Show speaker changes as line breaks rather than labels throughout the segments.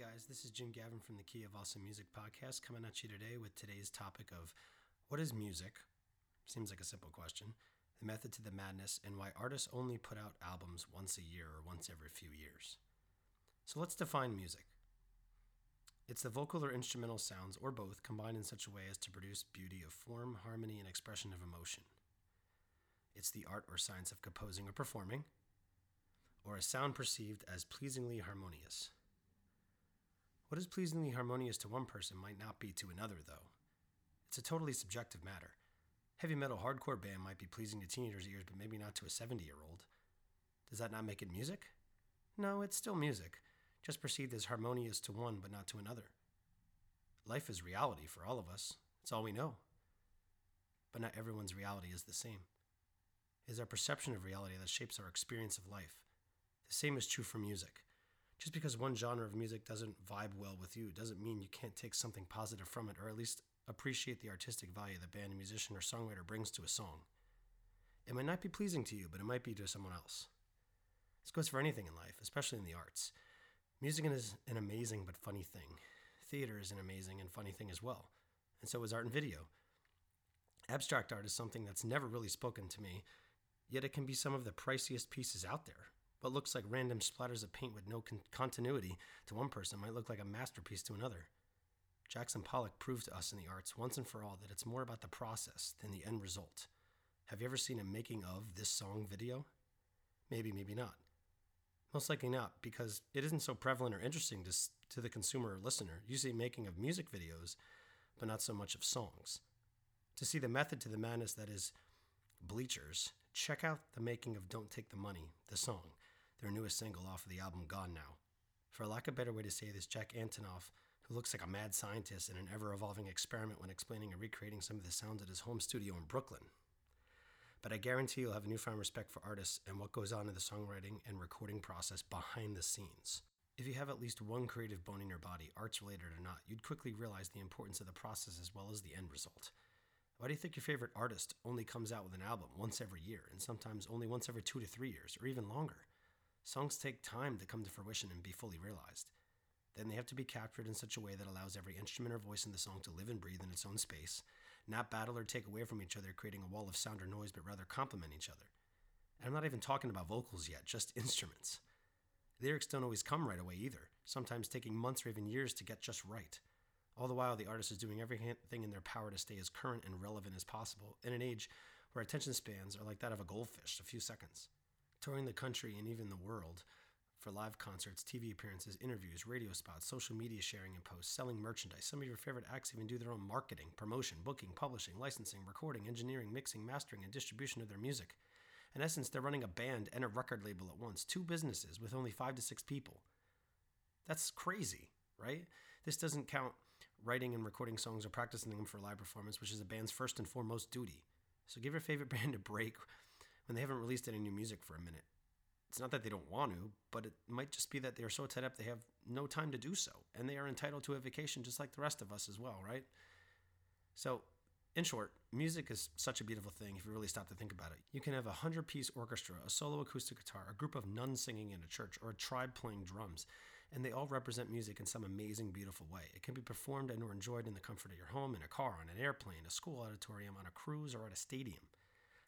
guys, this is Jim Gavin from the Key of Awesome Music podcast coming at you today with today's topic of what is music? Seems like a simple question. The method to the madness and why artists only put out albums once a year or once every few years. So let's define music. It's the vocal or instrumental sounds, or both, combined in such a way as to produce beauty of form, harmony, and expression of emotion. It's the art or science of composing or performing, or a sound perceived as pleasingly harmonious. What is pleasingly harmonious to one person might not be to another, though. It's a totally subjective matter. Heavy metal hardcore band might be pleasing to teenagers' ears, but maybe not to a 70 year old. Does that not make it music? No, it's still music, just perceived as harmonious to one but not to another. Life is reality for all of us, it's all we know. But not everyone's reality is the same. It is our perception of reality that shapes our experience of life. The same is true for music. Just because one genre of music doesn't vibe well with you doesn't mean you can't take something positive from it or at least appreciate the artistic value the band, musician, or songwriter brings to a song. It might not be pleasing to you, but it might be to someone else. This goes for anything in life, especially in the arts. Music is an amazing but funny thing. Theater is an amazing and funny thing as well, and so is art and video. Abstract art is something that's never really spoken to me, yet it can be some of the priciest pieces out there. What looks like random splatters of paint with no con- continuity to one person might look like a masterpiece to another. Jackson Pollock proved to us in the arts once and for all that it's more about the process than the end result. Have you ever seen a making of this song video? Maybe, maybe not. Most likely not, because it isn't so prevalent or interesting to, to the consumer or listener. You see making of music videos, but not so much of songs. To see the method to the madness that is Bleachers, check out the making of Don't Take the Money, the song, their newest single off of the album Gone Now. For lack of a better way to say this, Jack Antonoff, who looks like a mad scientist in an ever evolving experiment when explaining and recreating some of the sounds at his home studio in Brooklyn. But I guarantee you'll have a newfound respect for artists and what goes on in the songwriting and recording process behind the scenes. If you have at least one creative bone in your body, arts related or not, you'd quickly realize the importance of the process as well as the end result. Why do you think your favorite artist only comes out with an album once every year, and sometimes only once every two to three years, or even longer? Songs take time to come to fruition and be fully realized. Then they have to be captured in such a way that allows every instrument or voice in the song to live and breathe in its own space, not battle or take away from each other, creating a wall of sound or noise, but rather complement each other. And I'm not even talking about vocals yet, just instruments. Lyrics don't always come right away either, sometimes taking months or even years to get just right. All the while, the artist is doing everything in their power to stay as current and relevant as possible in an age where attention spans are like that of a goldfish, a few seconds. Touring the country and even the world for live concerts, TV appearances, interviews, radio spots, social media sharing and posts, selling merchandise. Some of your favorite acts even do their own marketing, promotion, booking, publishing, licensing, recording, engineering, mixing, mastering, and distribution of their music. In essence, they're running a band and a record label at once, two businesses with only five to six people. That's crazy right? This doesn't count writing and recording songs or practicing them for live performance, which is a band's first and foremost duty. So give your favorite band a break when they haven't released any new music for a minute. It's not that they don't want to, but it might just be that they are so tied up they have no time to do so. And they are entitled to a vacation just like the rest of us as well, right? So in short, music is such a beautiful thing if you really stop to think about it. You can have a hundred piece orchestra, a solo acoustic guitar, a group of nuns singing in a church, or a tribe playing drums, and they all represent music in some amazing, beautiful way. It can be performed and or enjoyed in the comfort of your home, in a car, on an airplane, a school auditorium, on a cruise, or at a stadium.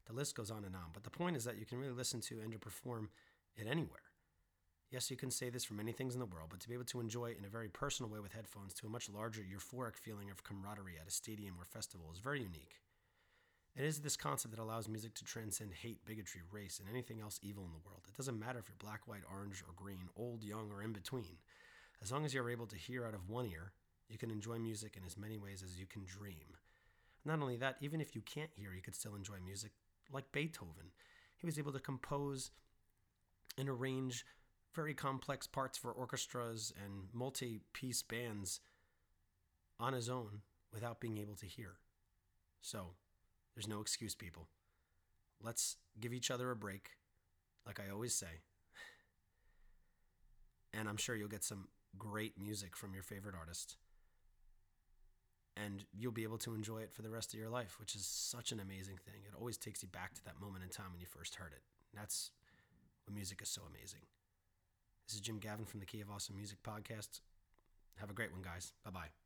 The list goes on and on, but the point is that you can really listen to and to perform it anywhere. Yes, you can say this for many things in the world, but to be able to enjoy it in a very personal way with headphones to a much larger euphoric feeling of camaraderie at a stadium or festival is very unique. It is this concept that allows music to transcend hate, bigotry, race, and anything else evil in the world. It doesn't matter if you're black, white, orange, or green, old, young, or in between. As long as you're able to hear out of one ear, you can enjoy music in as many ways as you can dream. Not only that, even if you can't hear, you could still enjoy music, like Beethoven. He was able to compose and arrange very complex parts for orchestras and multi piece bands on his own without being able to hear. So, there's no excuse, people. Let's give each other a break, like I always say. And I'm sure you'll get some great music from your favorite artist. And you'll be able to enjoy it for the rest of your life, which is such an amazing thing. It always takes you back to that moment in time when you first heard it. that's what music is so amazing. This is Jim Gavin from the Key of Awesome Music podcast. Have a great one, guys. Bye bye.